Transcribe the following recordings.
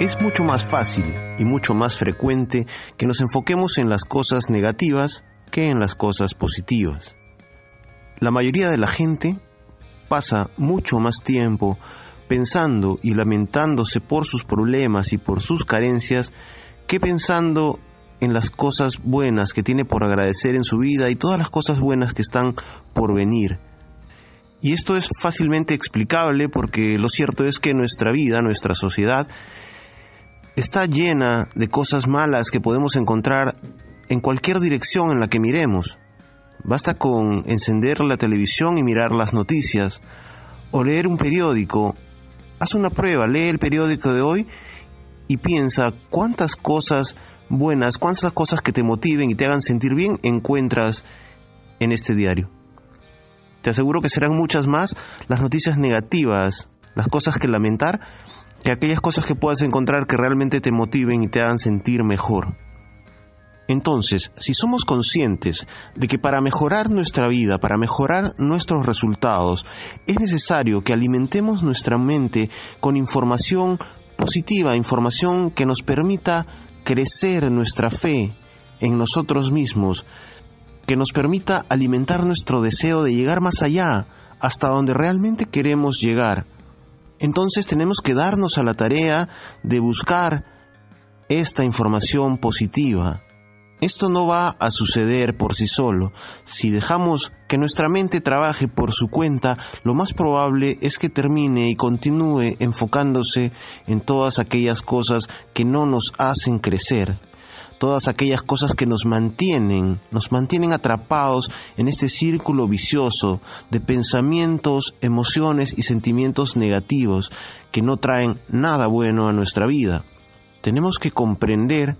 Es mucho más fácil y mucho más frecuente que nos enfoquemos en las cosas negativas que en las cosas positivas. La mayoría de la gente pasa mucho más tiempo pensando y lamentándose por sus problemas y por sus carencias que pensando en las cosas buenas que tiene por agradecer en su vida y todas las cosas buenas que están por venir. Y esto es fácilmente explicable porque lo cierto es que nuestra vida, nuestra sociedad, está llena de cosas malas que podemos encontrar en cualquier dirección en la que miremos. Basta con encender la televisión y mirar las noticias, o leer un periódico. Haz una prueba, lee el periódico de hoy y piensa cuántas cosas buenas, cuántas cosas que te motiven y te hagan sentir bien encuentras en este diario. Te aseguro que serán muchas más las noticias negativas, las cosas que lamentar, que aquellas cosas que puedas encontrar que realmente te motiven y te hagan sentir mejor. Entonces, si somos conscientes de que para mejorar nuestra vida, para mejorar nuestros resultados, es necesario que alimentemos nuestra mente con información positiva, información que nos permita crecer nuestra fe en nosotros mismos, que nos permita alimentar nuestro deseo de llegar más allá, hasta donde realmente queremos llegar. Entonces tenemos que darnos a la tarea de buscar esta información positiva. Esto no va a suceder por sí solo. Si dejamos que nuestra mente trabaje por su cuenta, lo más probable es que termine y continúe enfocándose en todas aquellas cosas que no nos hacen crecer todas aquellas cosas que nos mantienen, nos mantienen atrapados en este círculo vicioso de pensamientos, emociones y sentimientos negativos que no traen nada bueno a nuestra vida. Tenemos que comprender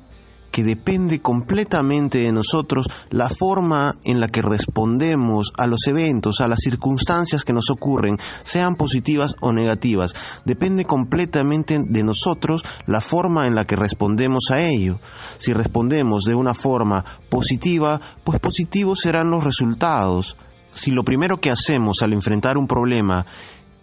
que depende completamente de nosotros la forma en la que respondemos a los eventos, a las circunstancias que nos ocurren, sean positivas o negativas. Depende completamente de nosotros la forma en la que respondemos a ello. Si respondemos de una forma positiva, pues positivos serán los resultados. Si lo primero que hacemos al enfrentar un problema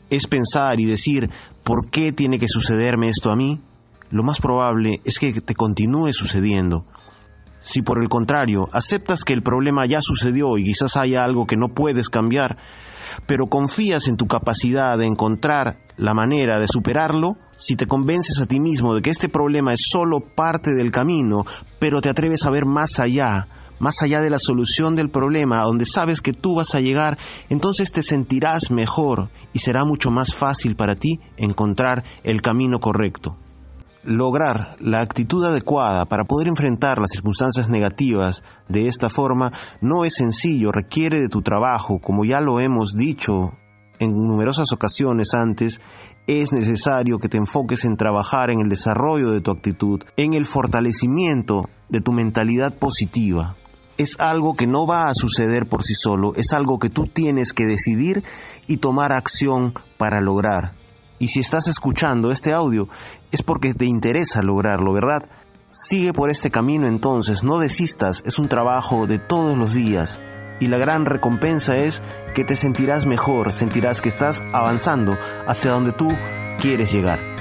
es pensar y decir, ¿por qué tiene que sucederme esto a mí? Lo más probable es que te continúe sucediendo. Si por el contrario aceptas que el problema ya sucedió y quizás haya algo que no puedes cambiar, pero confías en tu capacidad de encontrar la manera de superarlo, si te convences a ti mismo de que este problema es solo parte del camino, pero te atreves a ver más allá, más allá de la solución del problema, donde sabes que tú vas a llegar, entonces te sentirás mejor y será mucho más fácil para ti encontrar el camino correcto lograr la actitud adecuada para poder enfrentar las circunstancias negativas de esta forma no es sencillo, requiere de tu trabajo, como ya lo hemos dicho en numerosas ocasiones antes, es necesario que te enfoques en trabajar en el desarrollo de tu actitud, en el fortalecimiento de tu mentalidad positiva. Es algo que no va a suceder por sí solo, es algo que tú tienes que decidir y tomar acción para lograr. Y si estás escuchando este audio es porque te interesa lograrlo, ¿verdad? Sigue por este camino entonces, no desistas, es un trabajo de todos los días. Y la gran recompensa es que te sentirás mejor, sentirás que estás avanzando hacia donde tú quieres llegar.